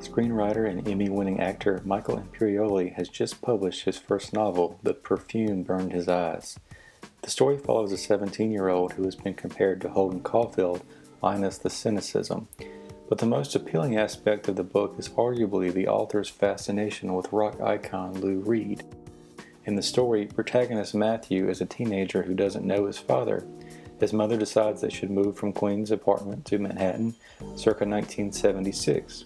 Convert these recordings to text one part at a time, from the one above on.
Screenwriter and Emmy winning actor Michael Imperioli has just published his first novel, The Perfume Burned His Eyes. The story follows a 17 year old who has been compared to Holden Caulfield, minus the cynicism. But the most appealing aspect of the book is arguably the author's fascination with rock icon Lou Reed. In the story, protagonist Matthew is a teenager who doesn't know his father. His mother decides they should move from Queens' apartment to Manhattan circa 1976.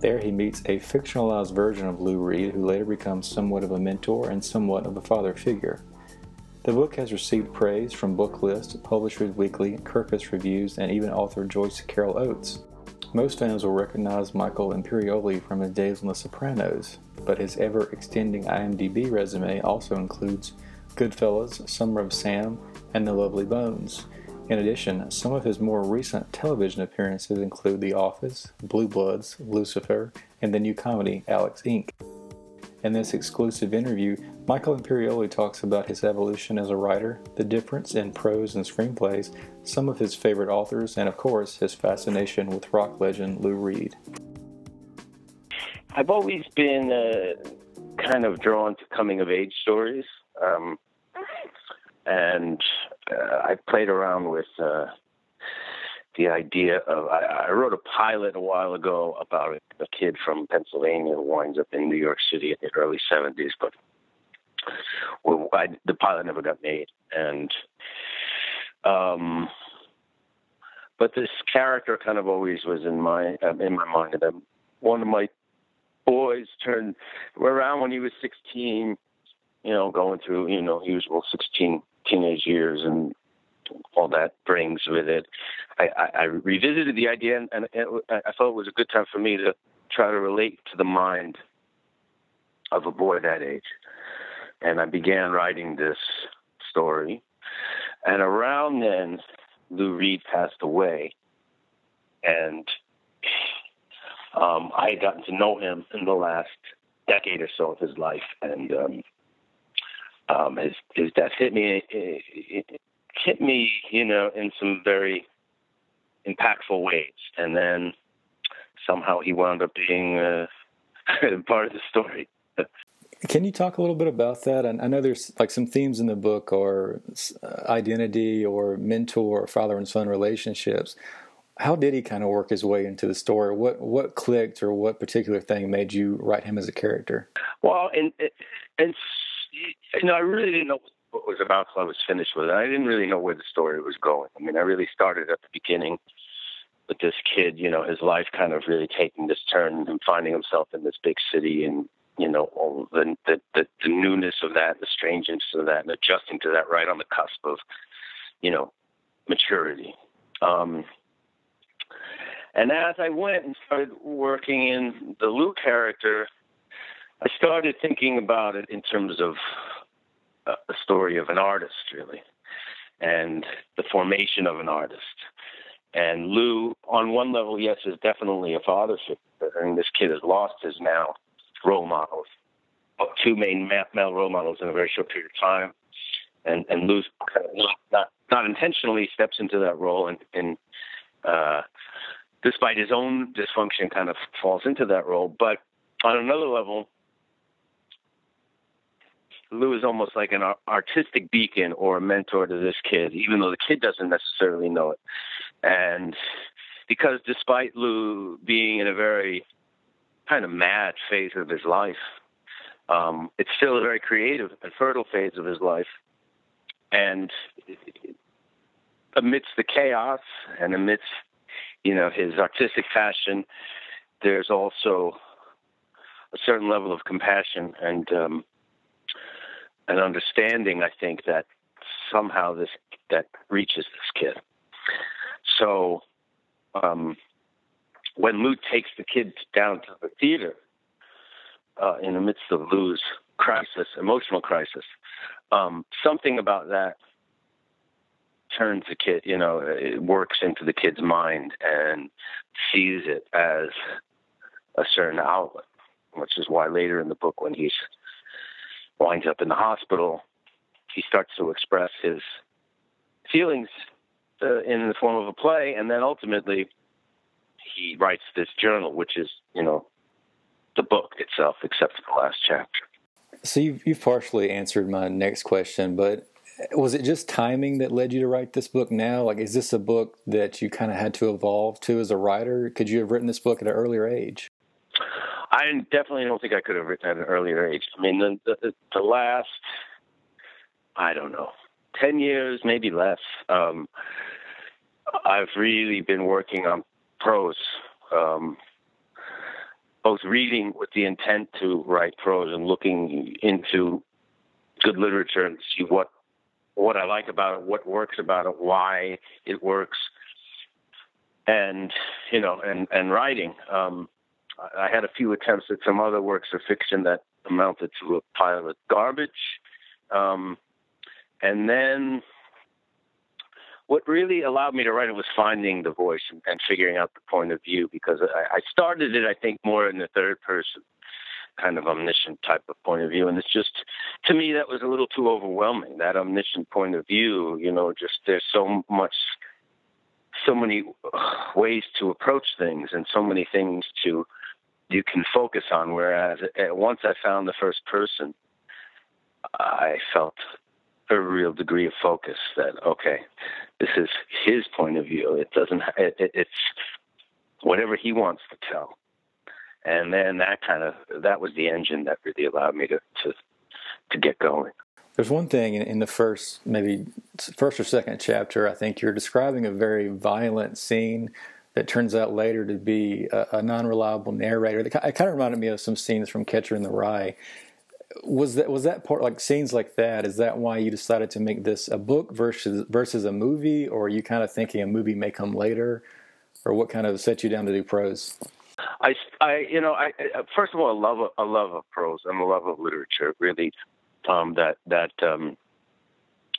There he meets a fictionalized version of Lou Reed who later becomes somewhat of a mentor and somewhat of a father figure. The book has received praise from Booklist, Publishers Weekly, Kirkus Reviews, and even author Joyce Carol Oates. Most fans will recognize Michael Imperioli from his days on The Sopranos, but his ever extending IMDb resume also includes Goodfellas, Summer of Sam, and The Lovely Bones. In addition, some of his more recent television appearances include The Office, Blue Bloods, Lucifer, and the new comedy Alex Inc. In this exclusive interview, Michael Imperioli talks about his evolution as a writer, the difference in prose and screenplays, some of his favorite authors, and of course, his fascination with rock legend Lou Reed. I've always been uh, kind of drawn to coming of age stories. Um, and uh, I played around with uh, the idea of. I, I wrote a pilot a while ago about a kid from Pennsylvania who winds up in New York City in the early 70s, but well, I, the pilot never got made. And um, but this character kind of always was in my um, in my mind. And one of my boys turned around when he was 16. You know, going through you know he was usual 16 teenage years and all that brings with it. I, I, I revisited the idea, and, and it, I thought it was a good time for me to try to relate to the mind of a boy that age. And I began writing this story. And around then, Lou Reed passed away, and um, I had gotten to know him in the last decade or so of his life, and um, um, his his death hit me it, it hit me, you know, in some very impactful ways, and then somehow he wound up being uh, part of the story. Can you talk a little bit about that? And I know there's like some themes in the book or identity or mentor or father and son relationships. How did he kind of work his way into the story? What what clicked or what particular thing made you write him as a character? Well, and and you know, I really didn't know what it was about until I was finished with it. I didn't really know where the story was going. I mean, I really started at the beginning with this kid, you know, his life kind of really taking this turn and finding himself in this big city and you know all the, the the the newness of that, the strangeness of that, and adjusting to that right on the cusp of you know maturity. Um, and as I went and started working in the Lou character, I started thinking about it in terms of a story of an artist, really, and the formation of an artist. And Lou, on one level, yes, is definitely a father figure. I mean, this kid has lost his now role models, two main male role models in a very short period of time. And and Lou's kind of not, not not intentionally, steps into that role and, and uh, despite his own dysfunction, kind of falls into that role. But on another level, Lou is almost like an artistic beacon or a mentor to this kid, even though the kid doesn't necessarily know it. And because despite Lou being in a very kind of mad phase of his life, um, it's still a very creative and fertile phase of his life. And amidst the chaos and amidst, you know, his artistic passion, there's also a certain level of compassion and um, an understanding. I think that somehow this that reaches this kid. So um, when Lou takes the kid down to the theater uh, in the midst of Lou's crisis, emotional crisis, um, something about that turns the kid, you know, it works into the kid's mind and sees it as a certain outlet, which is why later in the book, when he winds up in the hospital, he starts to express his feelings uh, in the form of a play, and then ultimately he writes this journal, which is, you know, the book itself, except for the last chapter. So you've, you've partially answered my next question, but was it just timing that led you to write this book now? Like, is this a book that you kind of had to evolve to as a writer? Could you have written this book at an earlier age? I definitely don't think I could have written at an earlier age. I mean, the, the, the last, I don't know, 10 years, maybe less, um, I've really been working on prose, um, both reading with the intent to write prose and looking into good literature and see what what I like about it, what works about it, why it works, and you know, and and writing. Um, I had a few attempts at some other works of fiction that amounted to a pile of garbage, um, and then what really allowed me to write it was finding the voice and, and figuring out the point of view because I, I started it, I think, more in the third person kind of omniscient type of point of view. And it's just, to me, that was a little too overwhelming. That omniscient point of view, you know, just there's so much, so many ways to approach things and so many things to, you can focus on. Whereas eh, once I found the first person, I felt a real degree of focus that, okay, this is his point of view. It doesn't, it, it's whatever he wants to tell and then that kind of that was the engine that really allowed me to to, to get going. There's one thing in, in, the first maybe first or second chapter. I think you're describing a very violent scene that turns out later to be a, a non-reliable narrator. It kind of reminded me of some scenes from Catcher in the Rye. Was that was that part like scenes like that? Is that why you decided to make this a book versus versus a movie, or are you kind of thinking a movie may come later, or what kind of set you down to do prose? I, I, you know, I first of all, I love a, love of prose and a love of literature. Really, um, that that um,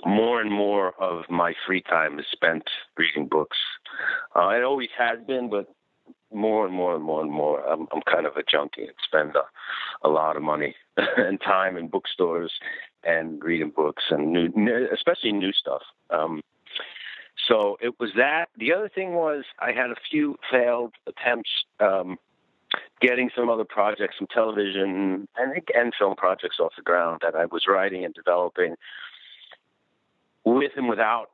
more and more of my free time is spent reading books. Uh, it always has been, but more and more and more and more, I'm, I'm kind of a junkie and spend a, a lot of money and time in bookstores and reading books and new, especially new stuff. Um, so it was that. The other thing was I had a few failed attempts um, getting some other projects, some television and, and film projects off the ground that I was writing and developing with and without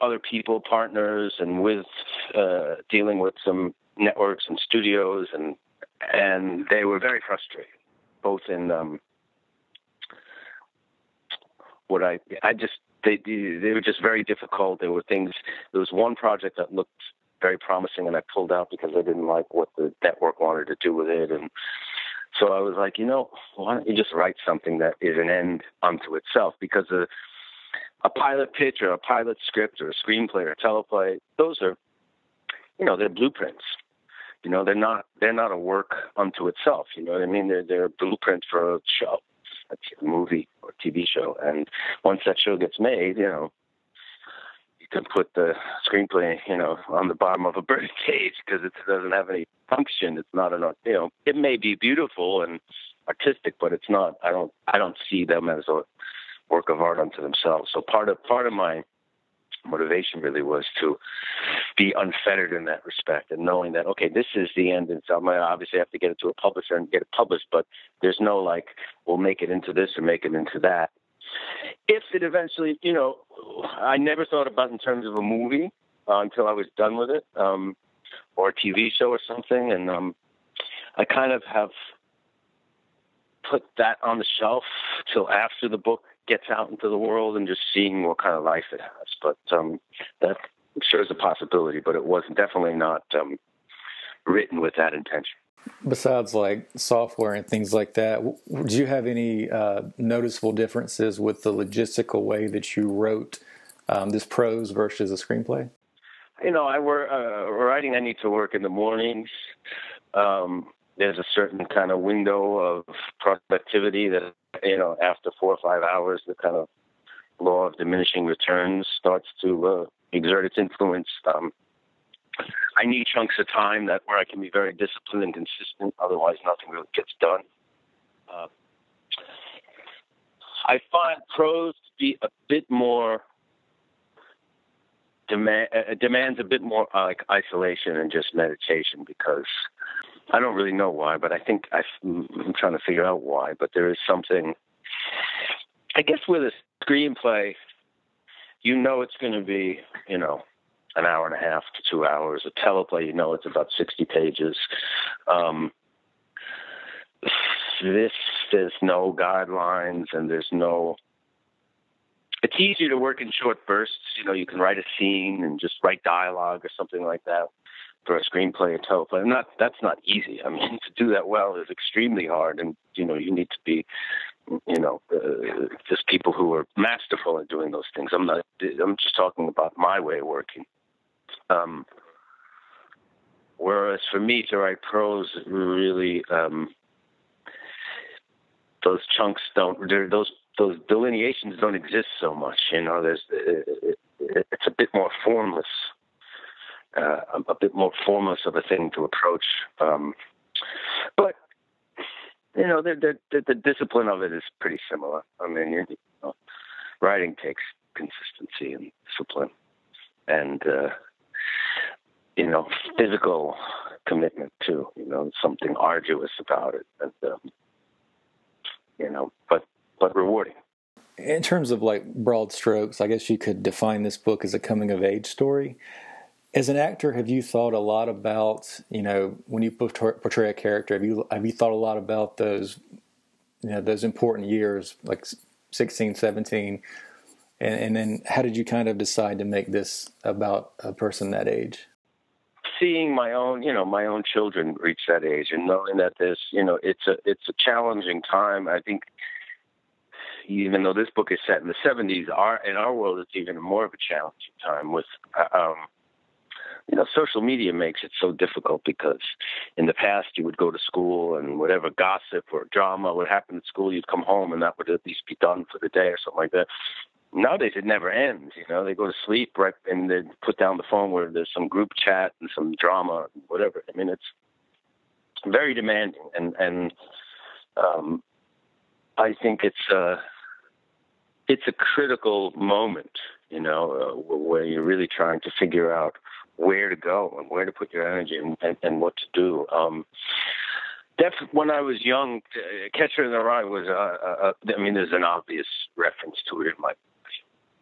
other people, partners, and with uh, dealing with some networks and studios, and and they were very frustrated, both in um, what I I just they they were just very difficult. There were things. There was one project that looked very promising, and I pulled out because I didn't like what the network wanted to do with it, and so I was like, you know, why don't you just write something that is an end unto itself? Because a a pilot pitch or a pilot script or a screenplay or a teleplay, those are, you know, they're blueprints. You know, they're not they're not a work unto itself. You know what I mean? They're they're a blueprint for a show a movie or TV show. And once that show gets made, you know, you can put the screenplay, you know, on the bottom of a bird cage because it doesn't have any function. It's not an, art you know, it may be beautiful and artistic, but it's not. I don't, I don't see them as a work of art unto themselves. So part of part of my motivation really was to be unfettered in that respect and knowing that okay this is the end and so i obviously have to get it to a publisher and get it published but there's no like we'll make it into this or make it into that if it eventually you know i never thought about in terms of a movie uh, until i was done with it um or a tv show or something and um i kind of have put that on the shelf till after the book gets out into the world and just seeing what kind of life it has. But um, that sure is a possibility, but it wasn't definitely not um, written with that intention. Besides, like software and things like that, do you have any uh, noticeable differences with the logistical way that you wrote um, this prose versus a screenplay? You know, I work uh, writing. I need to work in the mornings. Um, there's a certain kind of window of productivity that you know after four or five hours the kind of law of diminishing returns starts to uh, exert its influence. Um, i need chunks of time that where i can be very disciplined and consistent otherwise nothing really gets done. Uh, i find prose to be a bit more demand uh, demands a bit more uh, like isolation and just meditation because I don't really know why, but I think I, am trying to figure out why. But there is something. I guess with a screenplay, you know it's going to be, you know, an hour and a half to two hours. A teleplay, you know, it's about sixty pages. Um, this there's no guidelines and there's no. It's easier to work in short bursts. You know, you can write a scene and just write dialogue or something like that for a screenplay or teleplay. And that that's not easy. I mean, to do that well is extremely hard, and you know you need to be, you know, uh, just people who are masterful at doing those things. I'm not. I'm just talking about my way of working. Um, whereas for me to write prose, really, um, those chunks don't. Those those delineations don't exist so much. You know, there's it, it, it's a bit more formless uh, a, bit more formless of a thing to approach. Um, but you know, the, the, the discipline of it is pretty similar. I mean, you know, writing takes consistency and discipline, and uh, you know, physical commitment too. You know, something arduous about it, and um, you know, but but rewarding. In terms of like broad strokes, I guess you could define this book as a coming of age story. As an actor, have you thought a lot about, you know, when you portray a character, have you have you thought a lot about those, you know, those important years, like 16, 17, and, and then how did you kind of decide to make this about a person that age? Seeing my own, you know, my own children reach that age, and knowing that this, you know, it's a it's a challenging time. I think even though this book is set in the 70s, our in our world it's even more of a challenging time with uh, um, you know, social media makes it so difficult because in the past you would go to school and whatever gossip or drama would happen at school, you'd come home and that would at least be done for the day or something like that. Nowadays it never ends. You know, they go to sleep right and they put down the phone where there's some group chat and some drama, and whatever. I mean, it's very demanding, and and um, I think it's a it's a critical moment. You know, uh, where you're really trying to figure out where to go and where to put your energy and, and, and what to do. Um, that's when I was young. Uh, Catcher in the Rye was. Uh, uh, I mean, there's an obvious reference to it in my,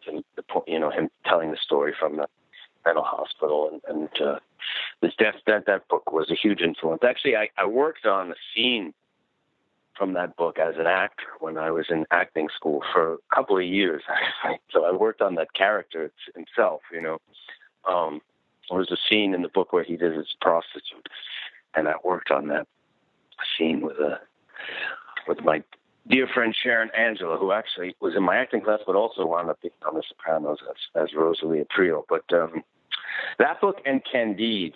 in the you know, him telling the story from the mental hospital, and, and uh, this death that that book was a huge influence. Actually, I, I worked on a scene from that book as an actor when I was in acting school for a couple of years. so I worked on that character himself, you know. Um, there's a scene in the book where he visits a prostitute, and I worked on that scene with a with my dear friend Sharon Angela, who actually was in my acting class, but also wound up being on The Sopranos as, as Rosalie Aprile. But um, that book and Candide,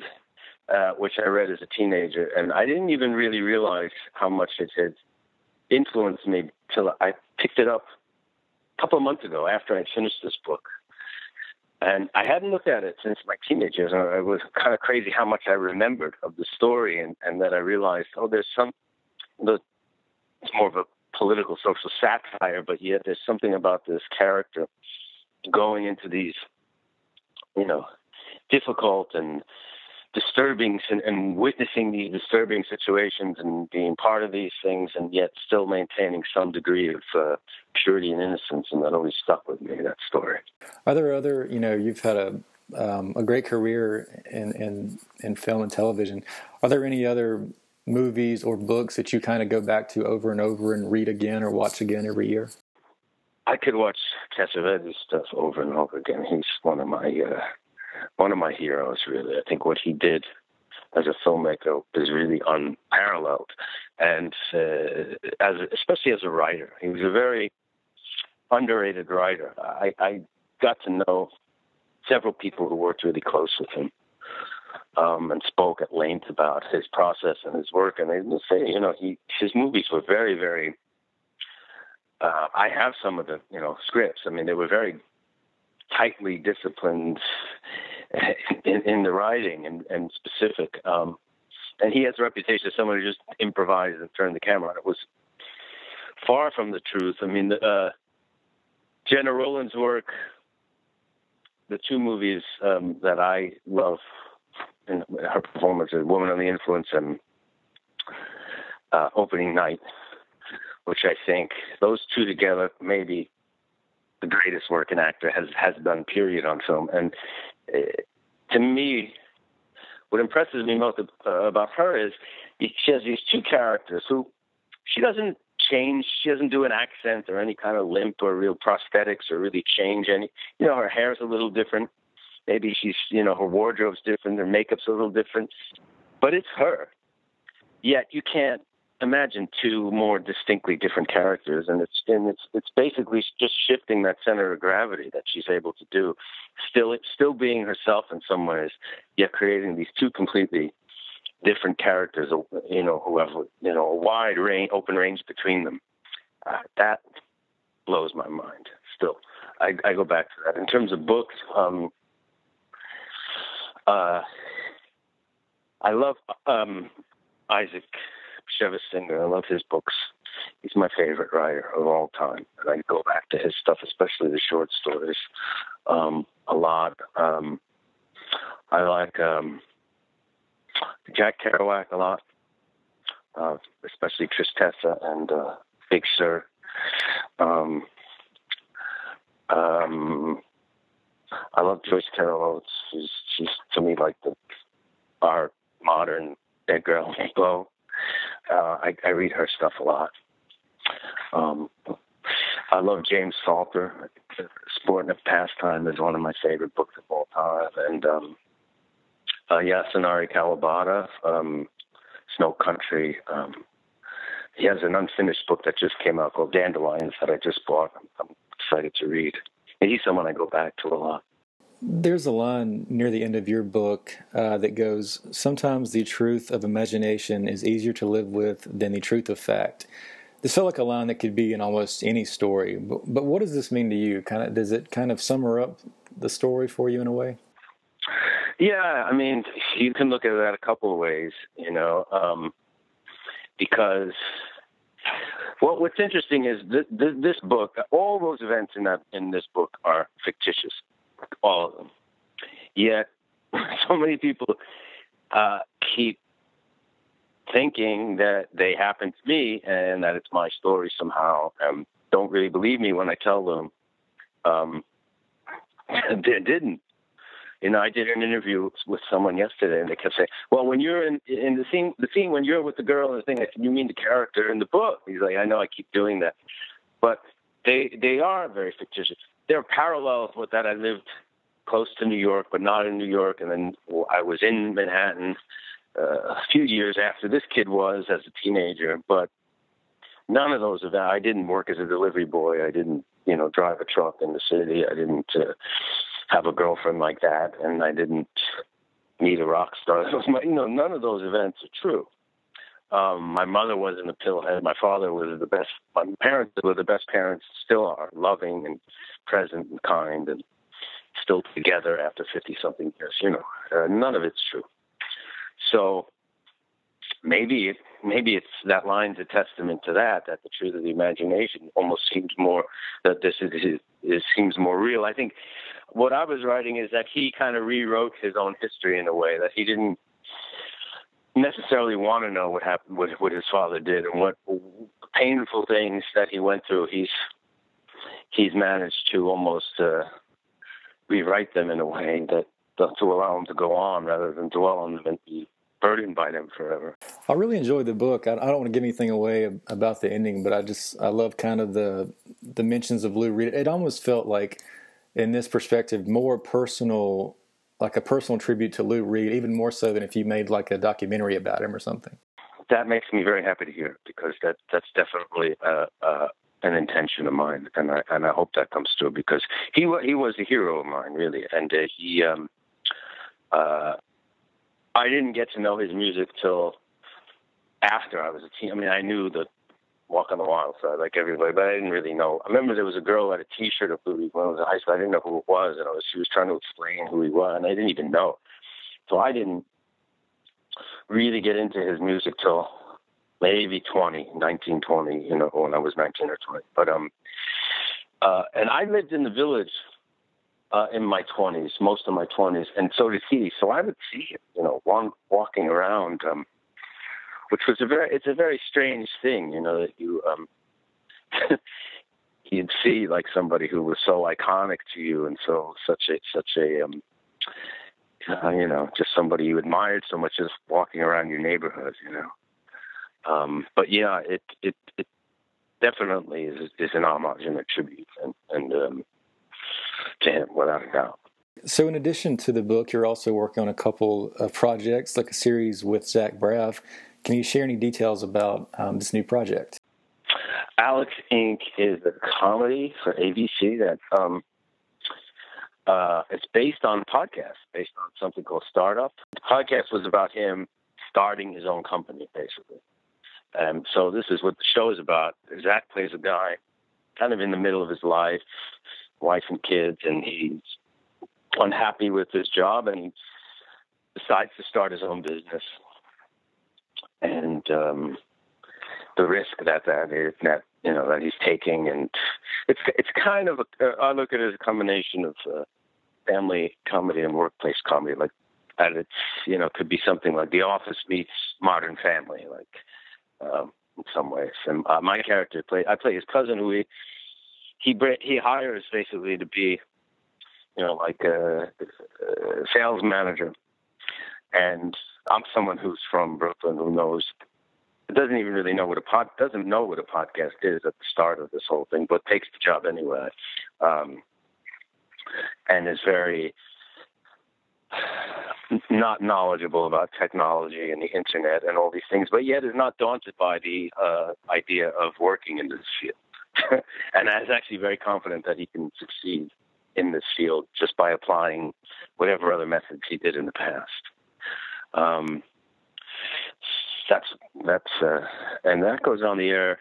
uh, which I read as a teenager, and I didn't even really realize how much it had influenced me till I picked it up a couple of months ago after I finished this book. And I hadn't looked at it since my teenage years. It was kind of crazy how much I remembered of the story, and, and then I realized, oh, there's some, the, it's more of a political social satire, but yet there's something about this character going into these you know, difficult and disturbing and, and witnessing these disturbing situations and being part of these things and yet still maintaining some degree of uh, purity and innocence and that always stuck with me that story. Are there other you know you've had a um, a great career in, in in film and television. Are there any other movies or books that you kind of go back to over and over and read again or watch again every year? I could watch Cassavetes stuff over and over again. He's one of my uh, one of my heroes, really. I think what he did as a filmmaker is really unparalleled, and uh, as especially as a writer, he was a very underrated writer. I, I got to know several people who worked really close with him. Um, and spoke at length about his process and his work. And they would say, you know, he his movies were very, very uh, I have some of the you know scripts. I mean, they were very tightly disciplined in, in the writing and, and specific. Um, and he has a reputation as someone who just improvised and turned the camera on. It was far from the truth. I mean, uh, Gena Rowlands' work, the two movies um, that I love in her performance, "Woman Under the Influence" and uh, "Opening Night." which I think those two together may be the greatest work an actor has has done. Period on film, and uh, to me, what impresses me most uh, about her is she has these two characters who she doesn't change. She doesn't do an accent or any kind of limp or real prosthetics or really change any. You know, her hair's a little different. Maybe she's, you know, her wardrobe's different. Her makeup's a little different, but it's her. Yet you can't imagine two more distinctly different characters, and it's and it's it's basically just shifting that center of gravity that she's able to do, still still being herself in some ways, yet creating these two completely different characters. You know, who have you know a wide range, open range between them. Uh, that blows my mind. Still, I, I go back to that. In terms of books, um, uh, I love um, Isaac Bashevis Singer. I love his books. He's my favorite writer of all time, and I go back to his stuff, especially the short stories, um, a lot. Um, I like um, Jack Kerouac a lot, uh, especially Tristessa and uh, Big Sur. Um, um, I love Joyce Carol Oates. She's, she's to me like the our modern Edgar Allan Poe. Uh, I, I read her stuff a lot. Um, I love James Salter. Sport and Pastime is one of my favorite books of all time. And um, uh, Yasunari Kawabata, um, Snow Country. Um, he has an unfinished book that just came out called Dandelions that I just bought. I'm, I'm excited to read. And he's someone I go back to a lot. There's a line near the end of your book uh, that goes Sometimes the truth of imagination is easier to live with than the truth of fact. This felt like a line that could be in almost any story, but, but what does this mean to you? Kind of, does it kind of summer up the story for you in a way? Yeah, I mean, you can look at that a couple of ways, you know, um, because well, what's interesting is th- th- this book, all those events in that in this book are fictitious all of them. Yet, so many people uh, keep thinking that they happened to me and that it's my story somehow. and don't really believe me when I tell them um, they didn't. You know, I did an interview with someone yesterday, and they kept saying, "Well, when you're in in the scene, the scene when you're with the girl and the thing, you mean the character in the book?" He's like, "I know, I keep doing that, but they they are very fictitious there are parallels with that. I lived close to New York, but not in New York, and then I was in Manhattan uh, a few years after this kid was as a teenager. But none of those events. I didn't work as a delivery boy. I didn't, you know, drive a truck in the city. I didn't uh, have a girlfriend like that, and I didn't meet a rock star. You know, none of those events are true. Um, my mother wasn't a pillhead. My father was the best. My parents were the best parents, still are, loving and present and kind, and still together after fifty something years. You know, uh, none of it's true. So maybe it maybe it's that line's a testament to that. That the truth of the imagination almost seems more that this is, is, is seems more real. I think what I was writing is that he kind of rewrote his own history in a way that he didn't necessarily want to know what happened, what, what his father did, and what painful things that he went through. He's he's managed to almost uh, rewrite them in a way that to allow them to go on rather than dwell on them and be burdened by them forever. I really enjoyed the book. I, I, don't want to give anything away about the ending, but I just I love kind of the the mentions of Lou Reed. It almost felt like, in this perspective, more personal, like a personal tribute to Lou Reed, even more so than if you made like a documentary about him or something. That makes me very happy to hear because that that's definitely uh, uh, an intention of mine, and I and I hope that comes true because he he was a hero of mine, really, and uh, he. Um, uh, I didn't get to know his music till after I was a teen. I mean, I knew the Walk on the Wild Side like everybody, but I didn't really know. I remember there was a girl had a T-shirt of Louis when I was in high school. I didn't know who it was, and I was she was trying to explain who he was, and I didn't even know. So I didn't really get into his music till maybe 20, 19, 20, you know, when I was 19 or 20. But um, uh, and I lived in the village uh, in my 20s, most of my 20s, and so did he. So I would see him, you know, one, walking around, um, which was a very, it's a very strange thing, you know, that you, um, you'd see like somebody who was so iconic to you and so such a such a um, uh, you know just somebody you admired so much just walking around your neighborhood, you know. Um, but yeah, it it it definitely is is an homage and a tribute, and and um, to him without a doubt. So, in addition to the book, you're also working on a couple of projects, like a series with Zach Braff. Can you share any details about um, this new project? Alex Inc. is a comedy for ABC that um, uh, it's based on podcast, based on something called Startup. The podcast was about him starting his own company, basically. Um, so this is what the show is about. Zach plays a guy kind of in the middle of his life, wife and kids, and he's unhappy with his job and he decides to start his own business. And um, the risk that that is that you know that he's taking, and it's it's kind of a, I look at it as a combination of uh, family comedy and workplace comedy, like at its you know could be something like The Office meets Modern Family, like um, in some ways. And uh, my character play I play his cousin who he he he hires basically to be, you know, like a, a sales manager, and I'm someone who's from Brooklyn who knows doesn't even really know what a pod doesn't know what a podcast is at the start of this whole thing, but takes the job anyway, um, and is very not knowledgeable about technology and the internet and all these things, but yet is not daunted by the uh, idea of working in this field. and is actually very confident that he can succeed in this field just by applying whatever other methods he did in the past. Um, that's that's uh, and that goes on the air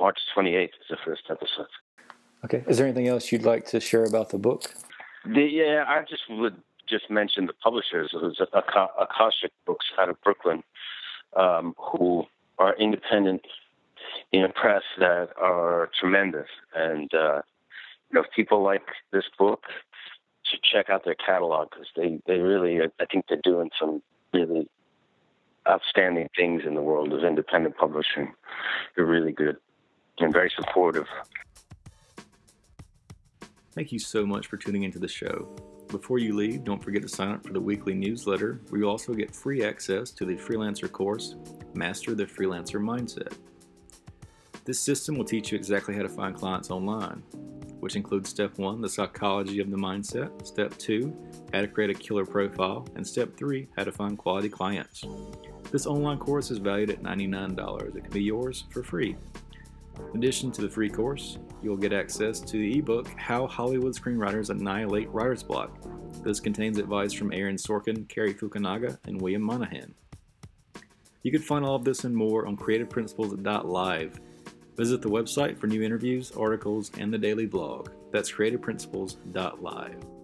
March 28th is the first episode. Okay. Is there anything else you'd like to share about the book? The, yeah, I just would just mention the publishers, who's Akashic Books out of Brooklyn, um, who are independent in a press that are tremendous. And, uh, you know, if people like this book, should check out their catalog because they, they really, I think they're doing some really outstanding things in the world of independent publishing. They're really good and very supportive. Thank you so much for tuning into the show. Before you leave, don't forget to sign up for the weekly newsletter where you also get free access to the freelancer course, Master the Freelancer Mindset. This system will teach you exactly how to find clients online, which includes step one, the psychology of the mindset, step two, how to create a killer profile, and step three, how to find quality clients. This online course is valued at $99. It can be yours for free. In addition to the free course, you'll get access to the ebook How Hollywood Screenwriters Annihilate Writer's Block. This contains advice from Aaron Sorkin, Cary Fukunaga, and William Monahan. You can find all of this and more on creativeprinciples.live Visit the website for new interviews, articles, and the daily blog. That's creativeprinciples.live.